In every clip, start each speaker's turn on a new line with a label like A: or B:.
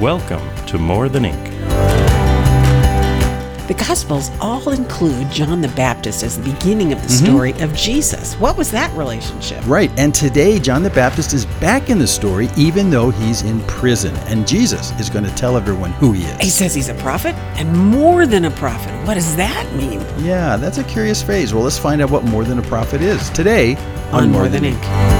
A: Welcome to More Than Ink.
B: The Gospels all include John the Baptist as the beginning of the
C: Mm-hmm.
B: story of Jesus. What was that relationship?
C: Right, and today John the Baptist is back in the story even though he's in prison, and Jesus is going to tell everyone who he is.
B: He says he's a prophet and more than a prophet. What does that mean?
C: Yeah, that's a curious phrase. Well, let's find out what more than a prophet is today
B: On More Than Ink.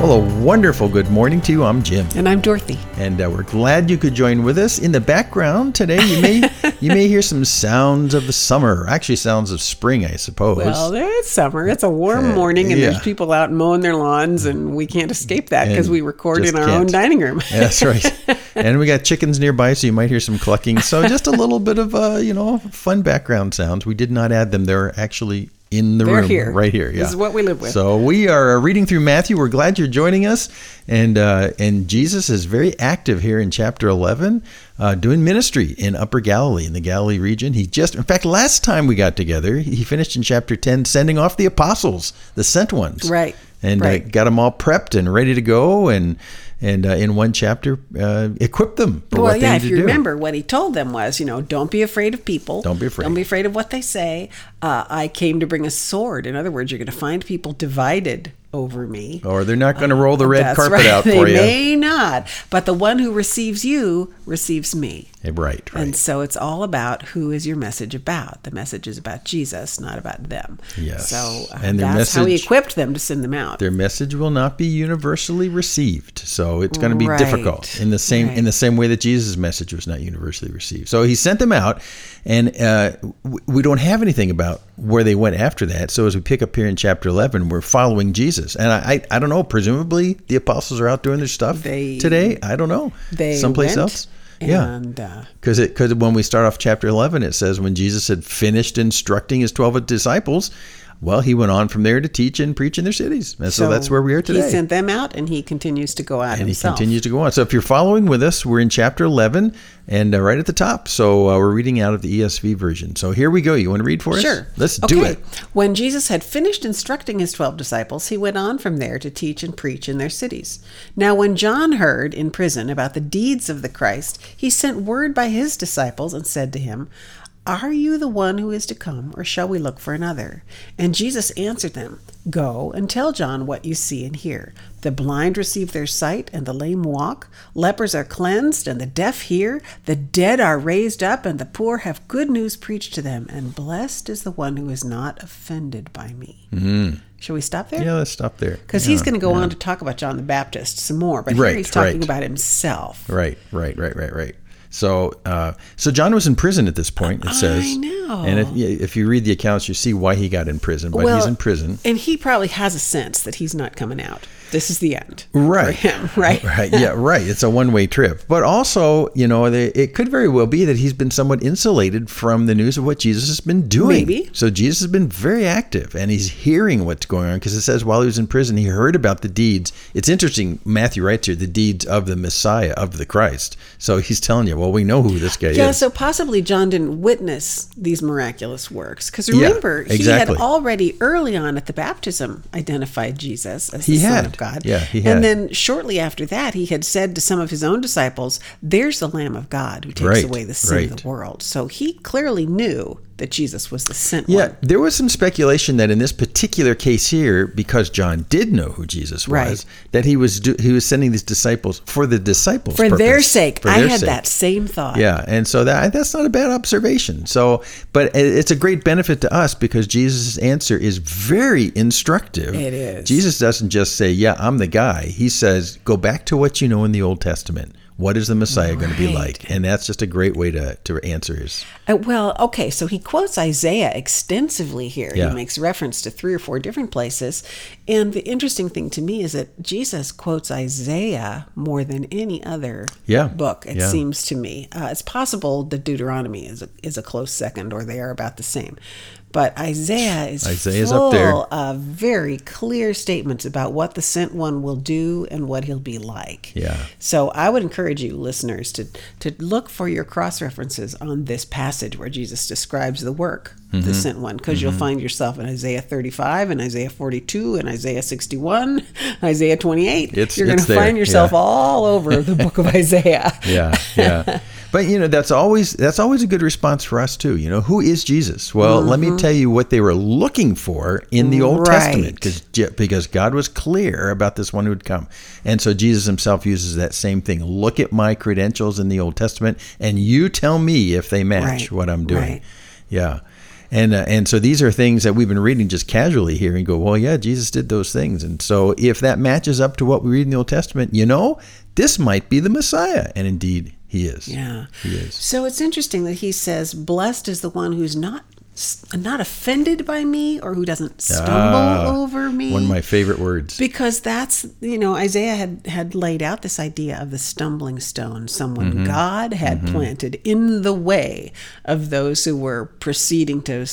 C: Well, a wonderful good morning to you. I'm Jim,
B: And I'm Dorothy.
C: and uh, we're glad you could join with us. In the background today, you may you may hear some sounds of the summer, actually sounds of spring, I suppose.
B: Well, it's summer. It's a warm
C: Uh,
B: morning, and
C: yeah.
B: there's people out mowing their lawns, and we can't escape that because we record in our own
C: can't.
B: dining room.
C: Yeah, that's right. and we got chickens nearby, so you might hear some clucking. So just a little bit of uh, you know, fun background sounds. We did not add them. They're actually in the
B: They're
C: room
B: here.
C: right here. Yeah.
B: This is what we live with.
C: So we are uh, reading through Matthew. We're glad you're joining us, and uh, and Jesus is very active here in chapter 11, uh, doing ministry in Upper Galilee in the Galilee region. He just, in fact, last time we got together, he finished in chapter 10, sending off the apostles, the sent ones,
B: Right,
C: and
B: right.
C: Uh, got them all prepped and ready to go, and and uh, in one chapter, uh, equipped them for
B: well,
C: what they need to do.
B: Well, yeah, if you remember, what he told them was, you know, don't be afraid of people.
C: Don't be afraid.
B: Don't be afraid of what they say. Uh, I came to bring a sword. In other words, you're going to find people divided over me.
C: Or they're not going to roll the red
B: That's
C: carpet
B: right.
C: out
B: they
C: for you.
B: They may not, but the one who receives you receives me.
C: Eh, Right, right.
B: And so it's all about who is your message about. The message is about Jesus, not about them.
C: Yes.
B: So uh,
C: And their
B: that's how he equipped them to send them out.
C: their message will not be universally received so it's going to be
B: Right,
C: difficult in the same in the same way that jesus' message was not universally received so he sent them out and uh, we don't have anything about where they went after that. So as we pick up here in chapter 11 we're following jesus. And i i, I don't know. Presumably the apostles are out doing their stuff
B: They-
C: today. I don't know.
B: They
C: someplace else? Yeah.
B: And uh,
C: because it because when we start off chapter 11 it says when jesus had finished instructing his 12 disciples well he went on from there to teach and preach in their cities and so, that's where we are today
B: He sent them out, and he continues to go out
C: and
B: himself.
C: he continues to go on. So if you're following with us, we're in chapter 11 and uh, right at the top. So uh, we're reading out of the ESV version. So here we go. You want to read for us?
B: Sure.
C: Let's do it.
B: When Jesus had finished instructing his twelve disciples, he went on from there to teach and preach in their cities. Now, when John heard in prison about the deeds of the Christ, he sent word by his disciples and said to him, Are you the one who is to come, or shall we look for another? And Jesus answered them, Go and tell John what you see and hear. The blind receive their sight, and the lame walk. Lepers are cleansed, and the deaf hear. The dead are raised up, and the poor have good news preached to them. And blessed is the one who is not offended by me. Mm-hmm. Shall we stop there?
C: Yeah, let's stop there.
B: Because he's going to go on to talk about John the Baptist some more, but
C: Right,
B: here he's talking
C: right.
B: about himself.
C: Right, right, right, right, right. So, uh, so John was in prison at this point. It says,
B: I know.
C: And if, if you read the accounts, you see why he got in prison. But he's in prison.
B: And he probably has a sense that he's not coming out. This is the end.
C: Right.
B: For him, right?
C: right. Yeah. Right. It's a one-way trip. But also, you know, they, it could very well be that he's been somewhat insulated from the news of what Jesus has been doing.
B: Maybe.
C: So Jesus has been very active, and he's hearing what's going on because it says while he was in prison, he heard about the deeds. It's interesting. Matthew writes here the deeds of the Messiah of the Christ. So he's telling you, well, we know who this guy
B: Yeah,
C: is.
B: Yeah, so possibly John didn't witness these miraculous works. Because
C: Yeah,
B: remember,
C: exactly.
B: he had already early on at the baptism identified Jesus as the
C: He
B: Son
C: had.
B: of God.
C: Yeah, he had.
B: And then shortly after that, he had said to some of his own disciples, There's the Lamb of God who takes
C: Right,
B: away the sin of the world. So he clearly knew that Jesus was the sent
C: Yeah,
B: one.
C: there was some speculation that in this particular case here, because John did know who Jesus was,
B: Right.
C: that he was do, he was sending these disciples for the disciples'
B: For their sake.
C: for
B: I
C: their
B: had
C: sake.
B: that same thought.
C: Yeah, and so that that's not a bad observation. So, but it's a great benefit to us because Jesus' answer is very instructive.
B: It is.
C: Jesus doesn't just say, "Yeah, I'm the guy." He says, "Go back to what you know in the Old Testament." What is the Messiah going to be like? And that's just a great way to, to answer his.
B: Uh, well, okay, so he quotes Isaiah extensively here.
C: Yeah.
B: He makes reference to three or four different places. And the interesting thing to me is that Jesus quotes Isaiah more than any other
C: Yeah,
B: book, it
C: yeah.
B: seems to me. Uh, it's possible that Deuteronomy is a, is a close second or they are about the same. But Isaiah is
C: Isaiah's
B: full
C: up there.
B: of very clear statements about what the sent one will do and what he'll be like.
C: Yeah.
B: So I would encourage you, listeners, to to look for your cross references on this passage where Jesus describes the work
C: Mm-hmm.
B: the sent one, because you'll find yourself in Isaiah 35 and Isaiah 42 and Isaiah 61, Isaiah 28.
C: It's-
B: You're going to find yourself
C: yeah.
B: all over the book of Isaiah.
C: Yeah, yeah. but you know, that's always that's always a good response for us too. You know, who is Jesus? Well, let me tell you what they were looking for in the Old
B: Mm-hmm. Right.
C: Testament, because because God was clear about this one who would come, and so Jesus Himself uses that same thing. Look at my credentials in the Old Testament, and you tell me if they match
B: Right,
C: what I'm doing.
B: right.
C: Yeah. And, uh, and so these are things that we've been reading just casually here and go, well, yeah, Jesus did those things. And so if that matches up to what we read in the Old Testament, you know, this might be the Messiah. And indeed, he is.
B: Yeah.
C: He is.
B: So it's interesting that he says, "Blessed is the one who's not not offended by me or who doesn't stumble
C: Ah,
B: over me."
C: One of my favorite words.
B: because that's you know Isaiah had had laid out this idea of the stumbling stone, someone
C: Mm-hmm.
B: God had planted in the way of those who were proceeding to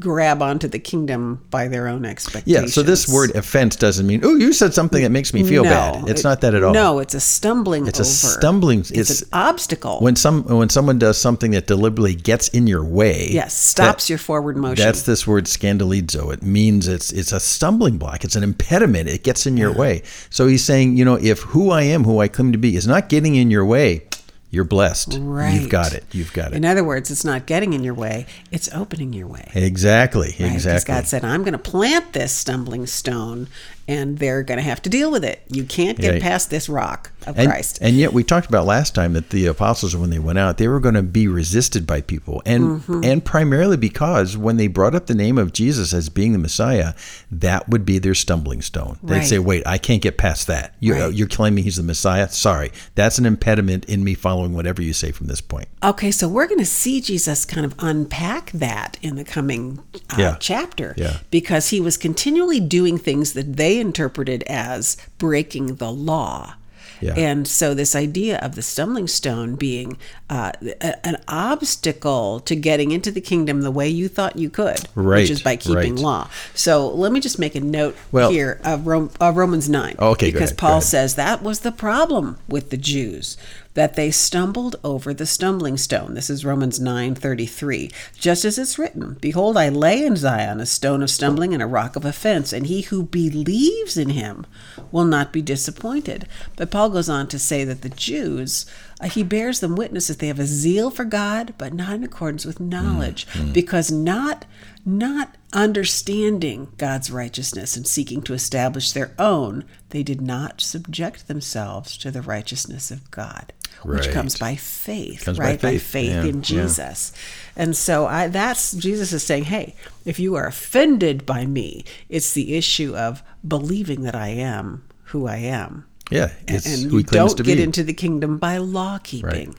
B: grab onto the kingdom by their own expectations. Yeah.
C: So this word offense doesn't mean, oh, you said something that makes me feel
B: No,
C: bad. It's
B: it-
C: not that at all.
B: No, it's a stumbling.
C: It's a stumbling-
B: It's,
C: it's-
B: an obstacle.
C: When some when someone does something that deliberately gets in your way,
B: yes, stops
C: that-
B: your forward motion.
C: That's this word scandalizo. It means it's it's a stumbling block. It's an impediment. It gets in your way. So he's saying, you know, if who I am, who I claim to be, is not getting in your way, you're blessed.
B: Right.
C: You've got it. You've got it.
B: In other words, it's not getting in your way; it's opening your way.
C: exactly.
B: Right?
C: Exactly.
B: God said, I'm going to plant this stumbling stone and they're going to have to deal with it. You can't get
C: Right.
B: past this rock of
C: and,
B: Christ.
C: and yet we talked about last time that the apostles when they went out they were going to be resisted by people and
B: Mm-hmm.
C: and primarily because when they brought up the name of Jesus as being the Messiah that would be their stumbling stone they'd
B: Right.
C: say wait I can't get past that you,
B: Right.
C: you're claiming he's the Messiah sorry that's an impediment in me following whatever you say from this point
B: Okay, so we're going to see Jesus kind of unpack that in the coming uh,
C: Yeah.
B: chapter
C: Yeah.
B: because he was continually doing things that they interpreted as breaking the law.
C: Yeah.
B: And so, this idea of the stumbling stone being uh, a- an obstacle to getting into the kingdom the way you thought you could,
C: Right,
B: which is by keeping
C: right.
B: law. So, let me just make a note
C: Well-
B: here of, Rom- of Romans 9.
C: Okay,
B: Because
C: ahead,
B: Paul says that was the problem with the Jews that they stumbled over the stumbling stone. This is Romans 9:33. Just as it's written, behold I lay in Zion a stone of stumbling and a rock of offense, and he who believes in him will not be disappointed. But Paul goes on to say that the Jews uh, he bears them witness that they have a zeal for God, but not in accordance with knowledge, because not not understanding God's righteousness and seeking to establish their own, they did not subject themselves to the righteousness of God, which comes by faith,
C: Comes
B: right? By
C: faith,
B: faith,
C: yeah,
B: in
C: yeah.
B: Jesus. And so I that's Jesus is saying, hey, if you are offended by me, it's the issue of believing that I am who I am.
C: yeah
B: And,
C: it's
B: and
C: who
B: you don't
C: to
B: get
C: be
B: into the kingdom by law keeping.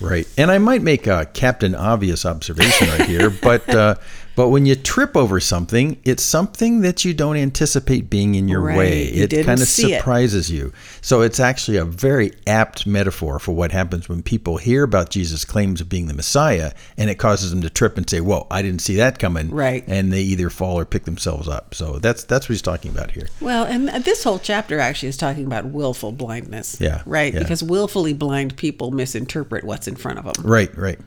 C: Right. And I might make a Captain Obvious observation right here, but uh, but when you trip over something, it's something that you don't anticipate being in your
B: Right.
C: way.
B: You
C: It kind of
B: see it.
C: surprises you. So it's actually a very apt metaphor for what happens when people hear about Jesus' claims of being the Messiah and it causes them to trip and say, Whoa, I didn't see that coming.
B: Right.
C: And they either fall or pick themselves up. So that's that's what he's talking about here.
B: Well, and uh, this whole chapter actually is talking about willful blindness.
C: Yeah,
B: Right?
C: yeah.
B: Because willfully blind people misinterpret what's in front of them.
C: Right, right.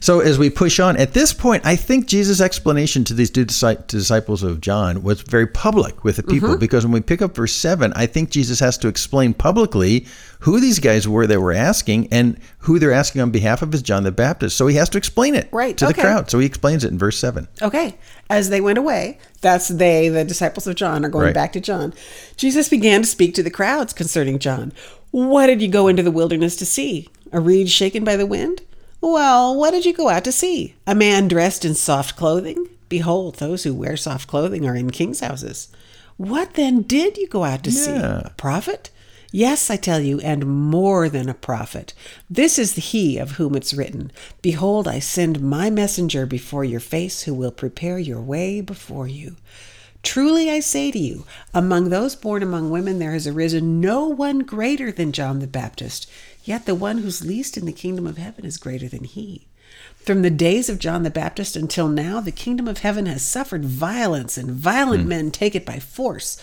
C: So as we push on, at this point, I think Jesus' explanation to these two disciples of John was very public with the people mm-hmm. because when we pick up verse 7, I think Jesus has to explain publicly who these guys were that were asking and who they're asking on behalf of is John the Baptist. So he has to explain it
B: Right,
C: to the crowd. So he explains it in verse 7.
B: Okay. As they went away, that's they, the disciples of John, are going
C: Right.
B: back to John. Jesus began to speak to the crowds concerning John. What did you go into the wilderness to see? A reed shaken by the wind? Well, what did you go out to see? A man dressed in soft clothing? Behold, those who wear soft clothing are in kings' houses. What then did you go out to see? A prophet? Yes, I tell you, and more than a prophet. This is he of whom it's written Behold, I send my messenger before your face who will prepare your way before you. Truly I say to you, among those born among women there has arisen no one greater than John the Baptist, yet the one who's least in the kingdom of heaven is greater than he. From the days of John the Baptist until now, the kingdom of heaven has suffered violence, and violent men take it by force.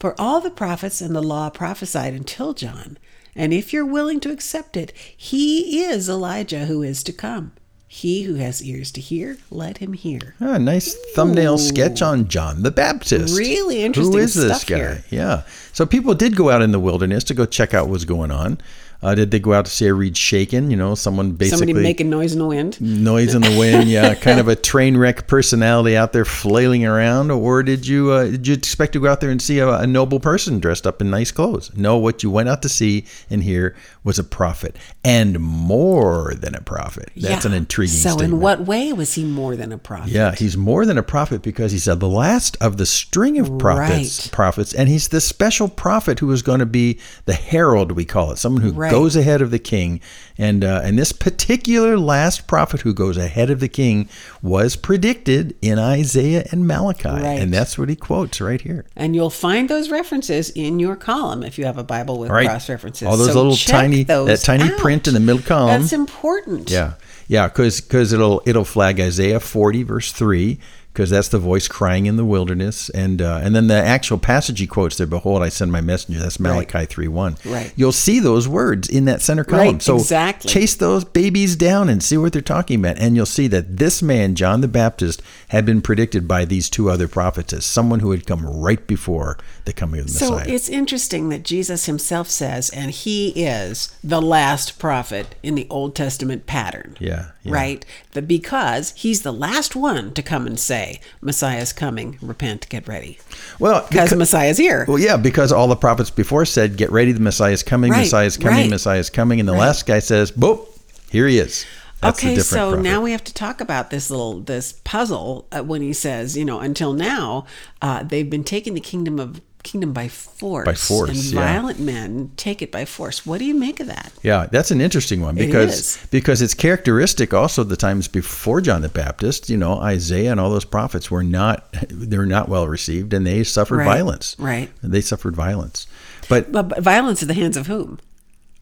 B: For all the prophets and the law prophesied until John. And if you're willing to accept it, he is Elijah who is to come. He who has ears to hear, let him hear.
C: Ah, nice thumbnail sketch on John the Baptist.
B: Really interesting
C: Who is this guy?
B: here.
C: Yeah. So people did go out in the wilderness to go check out what's going on. Uh, did they go out to see a reed shaken? You know, someone basically
B: Somebody making noise in the wind.
C: noise in the wind. Yeah, kind of a train wreck personality out there flailing around. Or did you uh, did you expect to go out there and see a, a noble person dressed up in nice clothes? No, what you went out to see and hear was a prophet, and more than a prophet. That's
B: Yeah.
C: an intriguing
B: So,
C: statement.
B: in what way was he more than a prophet?
C: Yeah, he's more than a prophet because he's the last of the string of prophets,
B: Right.
C: prophets, and he's the special prophet who is going to be the herald, we call it, someone who
B: Right.
C: Goes ahead of the king. And uh, and this particular last prophet who goes ahead of the king was predicted in Isaiah and Malachi,
B: Right.
C: and that's what he quotes right here.
B: And you'll find those references in your column if you have a Bible with
C: right,
B: cross references.
C: all those
B: So
C: little tiny
B: those
C: that tiny
B: out.
C: print in the middle column.
B: That's important.
C: Yeah, yeah, because because it'll it'll flag Isaiah forty verse three because that's the voice crying in the wilderness, and uh, and then the actual passage he quotes there. Behold, I send my messenger. That's Malachi three one.
B: Right.
C: You'll see those words in that center column.
B: Right,
C: so
B: exactly.
C: chase those babies down and see what they're talking about, and you'll see that this man John the Baptist had been predicted by these two other prophets as someone who had come right before the coming of the
B: So
C: Messiah.
B: it's interesting that Jesus himself says, and he is the last prophet in the Old Testament pattern.
C: Yeah, yeah.
B: Right? But because he's the last one to come and say, Messiah's coming, repent, get ready.
C: well,
B: Because
C: becau-
B: Messiah's here.
C: Well, yeah, because all the prophets before said, "Get ready, the Messiah is coming.
B: Right,
C: Messiah is coming.
B: right.
C: Messiah is coming." And the last guy says, "Boop, here he is." That's
B: okay, so
C: prophet.
B: now we have to talk about this little this puzzle uh, when he says, you know, until now uh, they've been taking the kingdom of kingdom by force,
C: By force,
B: and
C: yeah.
B: violent men take it by force. What do you make of that?
C: Yeah, that's an interesting one because because it's characteristic also the times before John the Baptist. You know, Isaiah and all those prophets were not they're not well received, and they suffered
B: Right,
C: violence.
B: right.
C: They suffered violence, but
B: But, but violence in the hands of whom?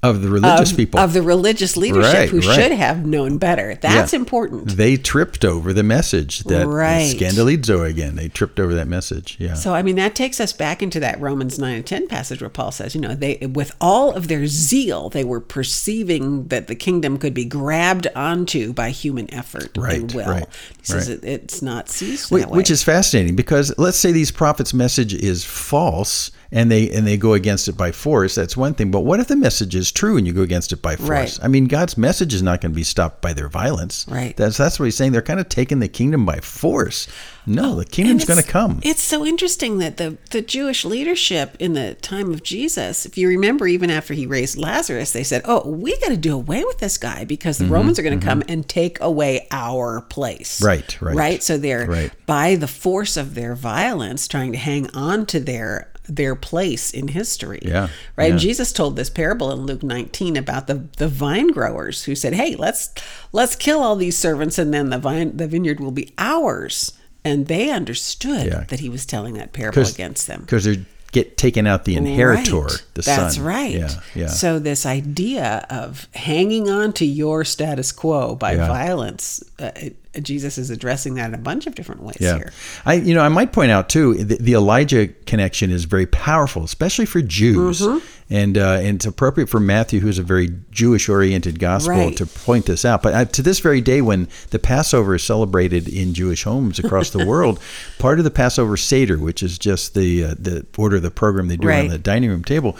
C: Of the religious
B: of,
C: people
B: of the religious leadership
C: Right,
B: who
C: right.
B: should have known better. That's
C: Yeah.
B: important.
C: They tripped over the message that
B: Right.
C: scandalizo again. They tripped over that message. Yeah.
B: So I mean that takes us back into that Romans 9 and 10 passage where Paul says, you know, they with all of their zeal, they were perceiving that the kingdom could be grabbed onto by human effort and
C: Right,
B: will.
C: right,
B: he says it, it's not seized
C: Wh-
B: that way.
C: which is fascinating because let's say these prophets' message is false and they and they go against it by force. That's one thing. But what if the message is true and you go against it by force?
B: Right.
C: I mean, God's message is not going to be stopped by their violence.
B: Right.
C: That's that's what he's saying. They're kind of taking the kingdom by force. No, the kingdom's going to come.
B: It's so interesting that the, the Jewish leadership in the time of Jesus, if you remember, even after he raised Lazarus, they said, Oh, we got to do away with this guy because the Romans are going to come and take away our place.
C: Mm-hmm, Right, right.
B: Right. So they're,
C: Right.
B: by the force of their violence, trying to hang on to their their place in history.
C: Yeah,
B: Right. And
C: yeah.
B: Jesus told this parable in Luke 19 about the, the vine growers who said, Hey, let's let's kill all these servants and then the vine the vineyard will be ours. And they understood
C: Yeah.
B: that he was telling that parable against them.
C: because they get taken out the inheritor,
B: Right.
C: the son.
B: That's right.
C: Yeah, yeah.
B: So this idea of hanging on to your status quo by
C: Yeah.
B: violence, uh, it, Jesus is addressing that in a bunch of different ways
C: Yeah,
B: here.
C: I you know I might point out too the, the Elijah connection is very powerful, especially for Jews,
B: Mm-hmm.
C: and uh, and it's appropriate for Matthew, who's a very Jewish oriented gospel,
B: Right.
C: to point this out. But uh, to this very day, when the Passover is celebrated in Jewish homes across the world, part of the Passover Seder, which is just the uh, the order of the program they do
B: Right.
C: on the dining room table,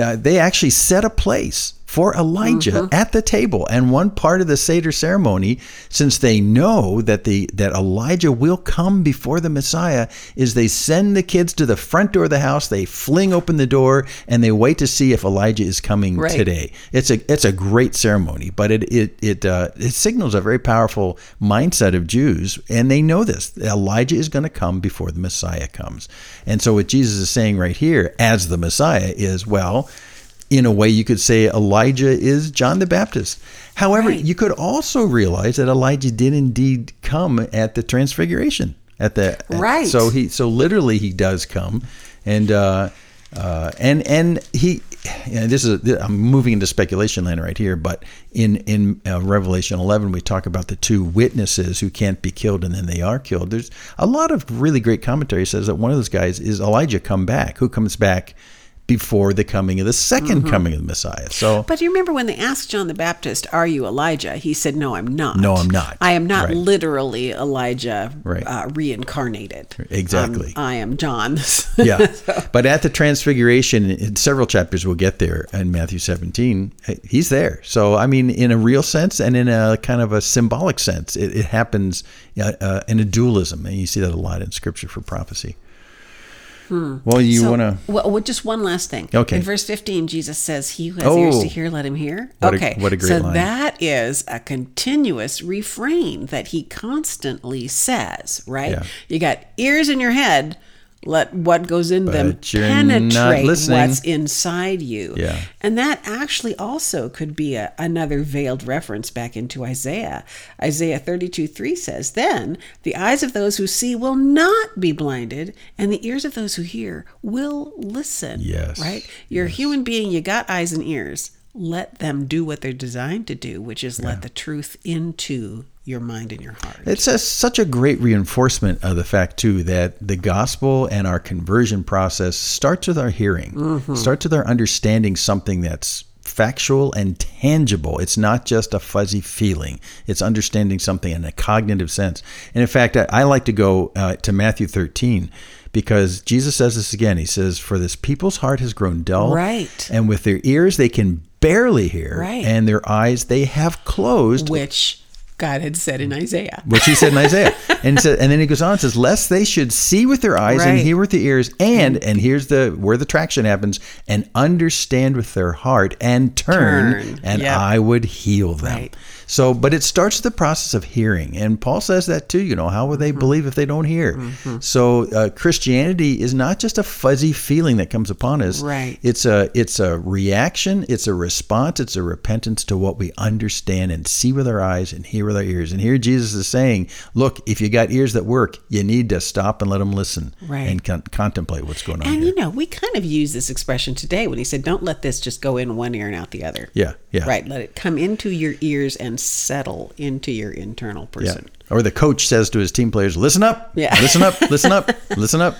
C: uh, they actually set a place for Elijah
B: Mm-hmm.
C: at the table. And one part of the Seder ceremony, since they know that the that Elijah will come before the Messiah, is they send the kids to the front door of the house, they fling open the door, and they wait to see if Elijah is coming
B: Right.
C: today. It's a it's a great ceremony, but it it it uh, it signals a very powerful mindset of Jews, and they know this. Elijah is going to come before the Messiah comes. And so what Jesus is saying right here as the Messiah is, well, in a way, you could say Elijah is John the Baptist. However,
B: Right.
C: you could also realize that Elijah did indeed come at the Transfiguration. At the
B: Right.
C: so he so literally he does come, and uh, uh, and and he. And this is I'm moving into speculation land right here, but in in uh, Revelation 11 we talk about the two witnesses who can't be killed and then they are killed. There's a lot of really great commentary says that one of those guys is Elijah come back, who comes back before the coming of the 2nd
B: Mm-hmm.
C: coming of the Messiah. So
B: But you remember when they asked John the Baptist, Are you Elijah? He said, No, I'm not.
C: No, I'm not.
B: I am not
C: Right.
B: literally Elijah
C: Right.
B: uh, reincarnated.
C: Exactly.
B: Um, I am John.
C: yeah. But at the transfiguration, in several chapters we'll get there in Matthew 17, he's there. So, I mean, in a real sense and in a kind of a symbolic sense, it, it happens uh, uh, in a dualism. And you see that a lot in scripture for prophecy. Hmm. Well, you
B: So-
C: want to.
B: Well, just one last thing.
C: Okay.
B: In verse 15, Jesus says, He who has ears
C: Oh.
B: to hear, let him hear.
C: What a-
B: okay.
C: what a great
B: so
C: line.
B: that is a continuous refrain that he constantly says, right?
C: Yeah.
B: You got ears in your head. Let what goes in them
C: But you're
B: penetrate what's inside you.
C: Yeah.
B: And that actually also could be a, another veiled reference back into Isaiah. Isaiah 32 3 says, Then the eyes of those who see will not be blinded, and the ears of those who hear will listen.
C: Yes.
B: Right? You're a human being, you got eyes and ears. Let them do what they're designed to do, which is let the truth into your mind and your heart.
C: It's a, such a great reinforcement of the fact, too, that the gospel and our conversion process starts with our hearing, starts with our understanding something that's factual and tangible. It's not just a fuzzy feeling, it's understanding something in a cognitive sense. And in fact, I, I like to go uh, to Matthew 13 because Jesus says this again. He says, For this people's heart has grown dull,
B: Right.
C: and with their ears they can barely hear,
B: Right.
C: and their eyes they have closed
B: which God had said in Isaiah.
C: which he said in Isaiah. And, said, and then he goes on and says, lest they should see with their eyes and hear with their ears, and and here's the where the traction happens, and understand with their heart and turn,
B: Turn.
C: and
B: Yep.
C: I would heal them.
B: Right.
C: So, but it starts the process of hearing, and Paul says that too. You know, how would they
B: Mm-hmm.
C: believe if they don't hear? So, uh, Christianity is not just a fuzzy feeling that comes upon us.
B: Right.
C: It's a it's a reaction. It's a response. It's a repentance to what we understand and see with our eyes and hear with our ears. And here Jesus is saying, look, if you got ears that work, you need to stop and let them listen
B: Right.
C: and con- contemplate what's going on
B: And
C: here.
B: you know, we kind of use this expression today when he said, "Don't let this just go in one ear and out the other."
C: Yeah, yeah.
B: Right. Let it come into your ears and settle into your internal
C: yeah.
B: person.
C: Or the coach says to his team players, "Listen up,
B: Yeah.
C: listen up, listen up, listen up."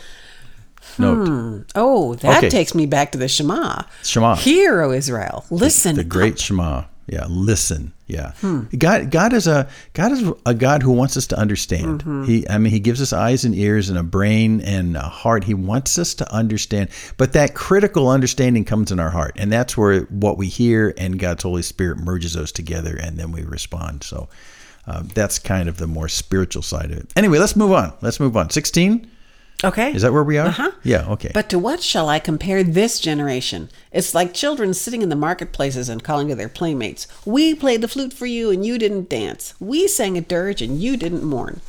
C: Note hmm.
B: Oh, that
C: Okay.
B: takes me back to the Shema.
C: Shema.
B: Hear, O Israel, listen.
C: the great Shema. Yeah, listen. Yeah, God. God is a God is a God who wants us to understand. He, I mean, He gives us eyes and ears and a brain and a heart. He wants us to understand. But that critical understanding comes in our heart, and that's where what we hear and God's Holy Spirit merges those together, and then we respond. So uh, that's kind of the more spiritual side of it. Anyway, let's move on. Let's move on. Sixteen.
B: Okay.
C: Is that where we are?
B: Uh-huh.
C: Yeah. Okay.
B: But to what shall I compare this generation? It's like children sitting in the marketplaces and calling to their playmates, We played the flute for you and you didn't dance. We sang a dirge and you didn't mourn.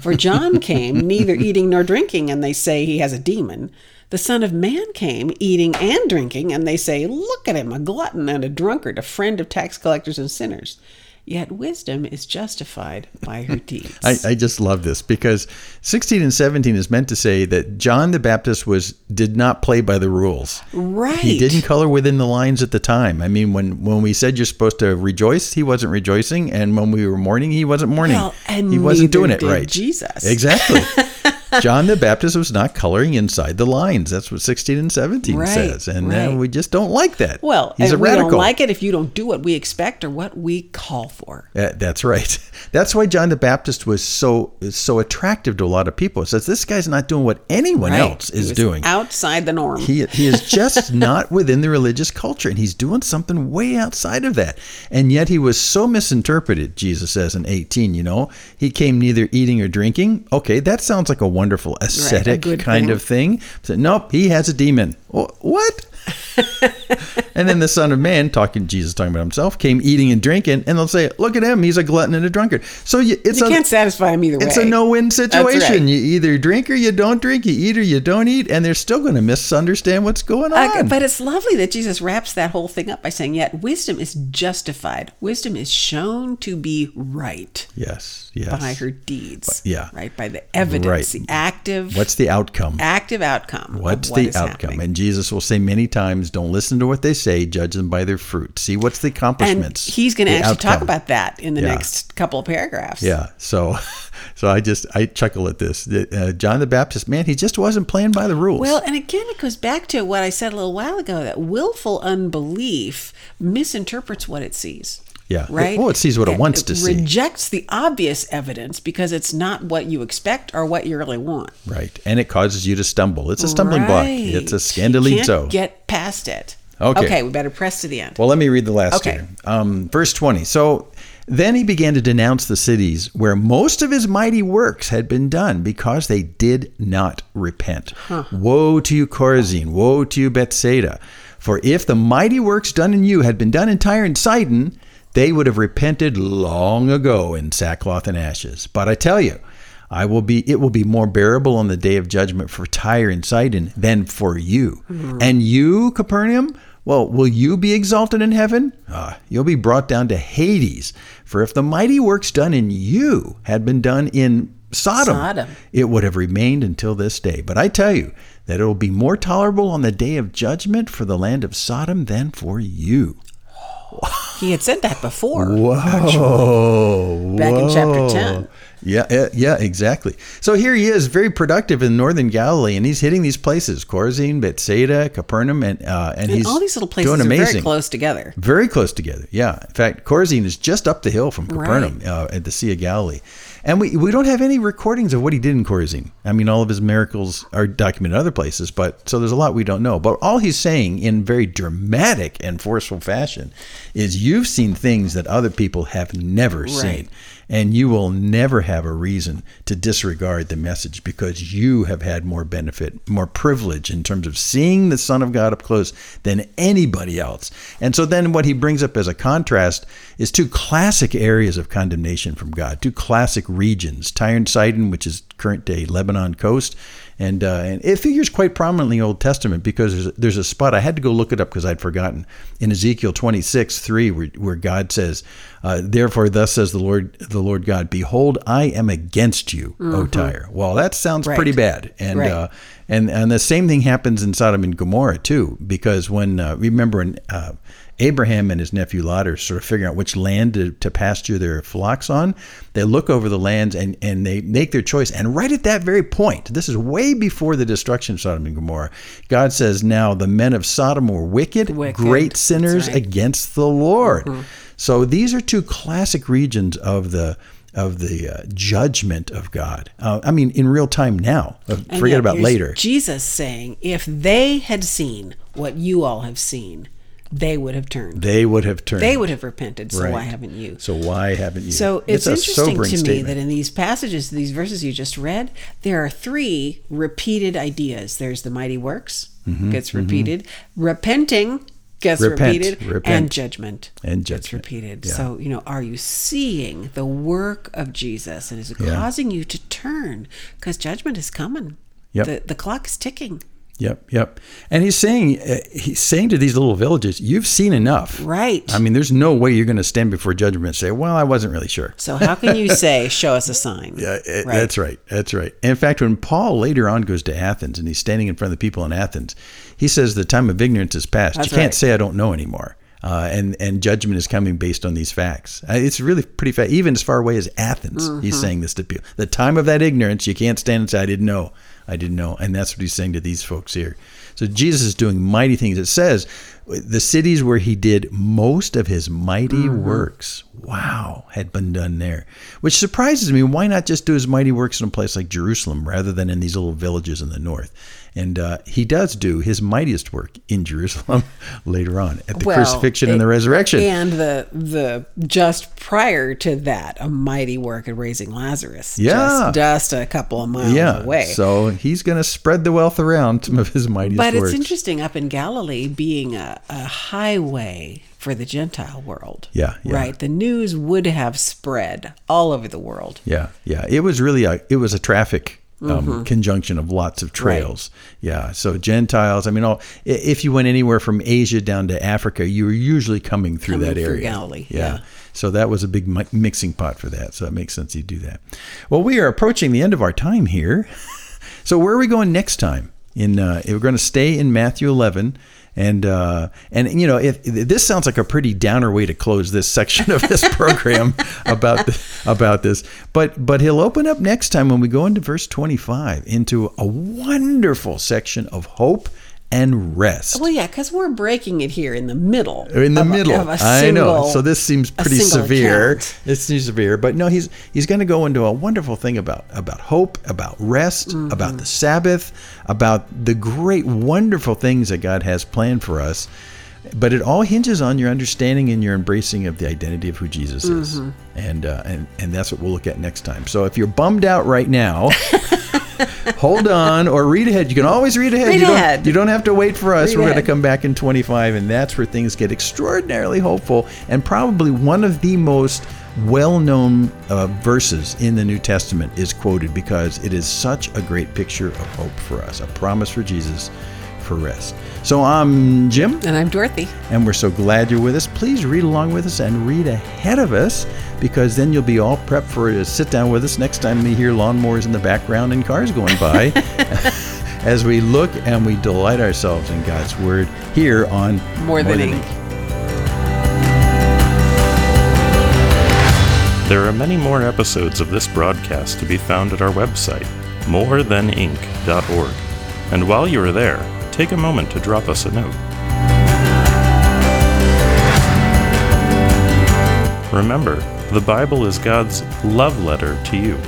B: For John came, neither eating nor drinking, and they say he has a demon. The Son of Man came, eating and drinking, and they say, Look at him, a glutton and a drunkard, a friend of tax collectors and sinners. Yet wisdom is justified by her deeds.
C: I, I just love this because 16 and 17 is meant to say that John the Baptist was did not play by the rules.
B: right.
C: He didn't color within the lines at the time. I mean, when when we said you're supposed to rejoice, he wasn't rejoicing, and when we were mourning, he wasn't mourning.
B: Well, and
C: he wasn't doing it right.
B: Jesus.
C: Exactly. John the Baptist was not coloring inside the lines. That's what 16 and 17
B: Right,
C: says, and uh,
B: right.
C: we just don't like that.
B: Well,
C: he's a
B: we
C: radical.
B: don't like it if you don't do what we expect or what we call for.
C: Uh, that's right. That's why John the Baptist was so so attractive to a lot of people. It says this guy's not doing what anyone
B: Right.
C: else
B: He
C: is doing.
B: outside the norm.
C: He, he is just not within the religious culture, and he's doing something way outside of that. And yet he was so misinterpreted, Jesus says in 18, you know. He came neither eating or drinking. Okay, that sounds like a wonderful ascetic
B: good
C: kind
B: thing.
C: of thing. So, nope, he has a demon. What? and then the Son of Man, talking Jesus talking about himself, came eating and drinking, and they'll say, "Look at him, he's a glutton and a drunkard." So you, it's
B: You
C: a
B: can't satisfy him either way.
C: it's a no-win situation.
B: right.
C: You either drink or you don't drink. You eat or you don't eat, and they're still going to misunderstand what's going on.
B: Uh, but it's lovely that Jesus wraps that whole thing up by saying, Yet wisdom is justified. Wisdom is shown to be right
C: yes, yes.
B: by her deeds.
C: yeah.
B: Right? By the evidence,
C: Right.
B: the active
C: What's the outcome?
B: active outcome.
C: What's
B: what
C: the outcome?
B: happening.
C: And Jesus will say many times, "Don't listen to what they say. Judge them by their fruit. See what's the
B: And
C: accomplishments."
B: he's going to actually talk about that in the
C: Yeah.
B: next couple of paragraphs.
C: Yeah. So, so I just I chuckle at this. Uh, John the Baptist, man, he just wasn't playing by the rules.
B: Well, and again, it goes back to what I said a little while ago that willful unbelief misinterprets what it sees.
C: Yeah.
B: Right?
C: Well, it sees what it wants to see.
B: Rejects the obvious evidence because it's not what you expect or what you really want.
C: right, and it causes you to stumble. It's a stumbling block. It's a
B: Right. You
C: scandalizo.
B: get past it.
C: Okay.
B: we better press to the end.
C: Well, let me read the last
B: Okay.
C: here. Um, verse 20. So then he began to denounce the cities where most of his mighty works had been done because they did not repent. Woe to you, Chorazin! Woe to you, Bethsaida! For if the mighty works done in you had been done in Tyre and Sidon, they would have repented long ago in sackcloth and ashes. But I tell you, I will be it will be more bearable on the day of judgment for Tyre and Sidon than for you. And you, Capernaum, well, will you be exalted in heaven? Ah, you'll be brought down to Hades. For if the mighty works done in you had been done in Sodom,
B: Sodom.
C: it would have remained until this day. But I tell you that it will be more tolerable on the day of judgment for the land of Sodom than for you.
B: He had said that before.
C: Whoa.
B: Back in chapter 10.
C: Yeah, yeah, yeah, exactly. So here he is, very productive in northern Galilee, and he's hitting these places: Chorazin, Bethsaida, Capernaum, and uh, and,
B: And
C: he's
B: all these little places
C: doing
B: are
C: amazing.
B: very close together.
C: Very close together. Yeah. In fact, Chorazin is just up the hill from Capernaum uh, at the Sea of Galilee. And we, we don't have any recordings of what he did in Chorazin. I mean, all of his miracles are documented in other places, but so there's a lot we don't know. But all he's saying in very dramatic and forceful fashion is you've seen things that other people have never seen. And you will never have a reason to disregard the message because you have had more benefit, more privilege in terms of seeing the Son of God up close than anybody else. And so then what he brings up as a contrast is two classic areas of condemnation from God, two classic regions, Tyre and Sidon, which is current day Lebanon coast, and uh, and it figures quite prominently in the Old Testament because there's a, there's a spot I had to go look it up because I'd forgotten in Ezekiel 26 3 where, where God says, uh, "Therefore, thus says the Lord the Lord God, Behold, I am against you, O Tyre." Well, that sounds
B: Right.
C: pretty bad, and
B: Right.
C: uh, and and the same thing happens in Sodom and Gomorrah too, because when uh, remember in uh, Abraham and his nephew Lot are sort of figuring out which land to, to pasture their flocks on, they look over the lands and, and they make their choice. And right at that very point, this is way before the destruction of Sodom and Gomorrah, God says, Now the men of Sodom were wicked,
B: Wicked.
C: great sinners
B: right.
C: against the Lord. So these are two classic regions of the of the uh, judgment of God. Uh, I mean, in real time now. Uh, forget about later.
B: Jesus saying, if they had seen what you all have seen, they would have turned.
C: They would have turned.
B: They would have repented. So why haven't you?
C: So why haven't you?
B: So it's,
C: a
B: interesting to me
C: statement.
B: that in these passages, these verses you just read, there are three repeated ideas. There's the mighty works gets repeated, repenting gets
C: Mm-hmm, Repent,
B: repeated,
C: repent.
B: and judgment
C: And
B: gets repeated.
C: yeah.
B: So you know, are you seeing the work of Jesus, and is it
C: Yeah.
B: causing you to turn? Because judgment is coming.
C: Yep.
B: The the clock is ticking.
C: Yep, yep. And he's saying uh, he's saying to these little villages, "You've seen enough."
B: Right.
C: I mean, there's no way you're going to stand before judgment and say, "Well, I wasn't really sure."
B: So how can you say, "Show us a sign"?
C: Yeah, uh, that's right. That's right. In fact, when Paul later on goes to Athens and he's standing in front of the people in Athens, he says, "The time of ignorance is past.
B: That's
C: you can't
B: right.
C: say I don't know anymore." Uh, and and judgment is coming based on these facts. Uh, it's really pretty fast. Even as far away as Athens, he's saying this to people. The time of that ignorance, you can't stand and say, "I didn't know, I didn't know," and that's what he's saying to these folks here. So Jesus is doing mighty things. It says, the cities where he did most of his mighty mm-hmm. works. Wow, had been done there, which surprises me. Why not just do his mighty works in a place like Jerusalem rather than in these little villages in the north? And uh, he does do his mightiest work in Jerusalem later on at the
B: Well,
C: crucifixion and the resurrection.
B: and the the just prior to that, a mighty work at raising Lazarus.
C: Yeah.
B: just, just a couple of miles
C: yeah,
B: away.
C: so he's going to spread the wealth around some of his mightiest
B: but
C: works.
B: it's interesting up in Galilee being a, a highway for the Gentile world.
C: Yeah, yeah.
B: right. The news would have spread all over the world.
C: Yeah, yeah. It was really a it was a traffic um,
B: Mm-hmm.
C: conjunction of lots of trails. Yeah. So Gentiles. I mean, all, if you went anywhere from Asia down to Africa, you were usually coming through
B: Coming
C: that
B: through
C: area.
B: Galilee, yeah.
C: So that was a big mi- mixing pot for that. So it makes sense you do that. Well, we are approaching the end of our time here. So where are we going next time? In uh, we're going to stay in Matthew 11, and uh, and you know if this sounds like a pretty downer way to close this section of this program about the, about this, but but he'll open up next time when we go into verse 25 into a wonderful section of hope and rest.
B: Well, yeah, because we're breaking it here in the middle.
C: In the
B: of
C: middle,
B: of a
C: I know. So this seems pretty severe.
B: account.
C: It seems severe, but no, he's he's going to go into a wonderful thing about about hope, about rest,
B: Mm-hmm.
C: about the Sabbath, about the great, wonderful things that God has planned for us. But it all hinges on your understanding and your embracing of the identity of who Jesus is,
B: Mm-hmm.
C: and uh, and and that's what we'll look at next time. So if you're bummed out right now. Hold on, or read ahead. You can always read ahead.
B: Read
C: you, don't,
B: ahead.
C: you don't have to wait for us.
B: Read
C: We're going to come back in 25, and that's where things get extraordinarily hopeful, and probably one of the most well-known uh, verses in the New Testament is quoted because it is such a great picture of hope for us, a promise for Jesus for rest. So I'm Jim,
B: And I'm Dorothy.
C: and we're so glad you're with us. Please read along with us and read ahead of us because then you'll be all prepped for to sit down with us next time we hear lawnmowers in the background and cars going by as we look and we delight ourselves in God's Word here on
B: More Than Ink.
A: There are many more episodes of this broadcast to be found at our website, morethanink.org. And while you are there, take a moment to drop us a note. Remember, the Bible is God's love letter to you.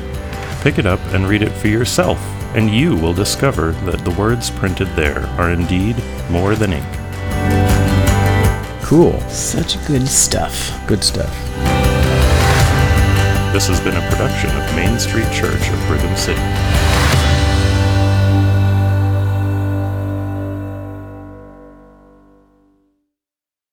A: Pick it up and read it for yourself, and you will discover that the words printed there are indeed more than ink.
C: Cool.
B: Such good stuff.
C: Good stuff.
A: This has been a production of Main Street Church of Brigham City.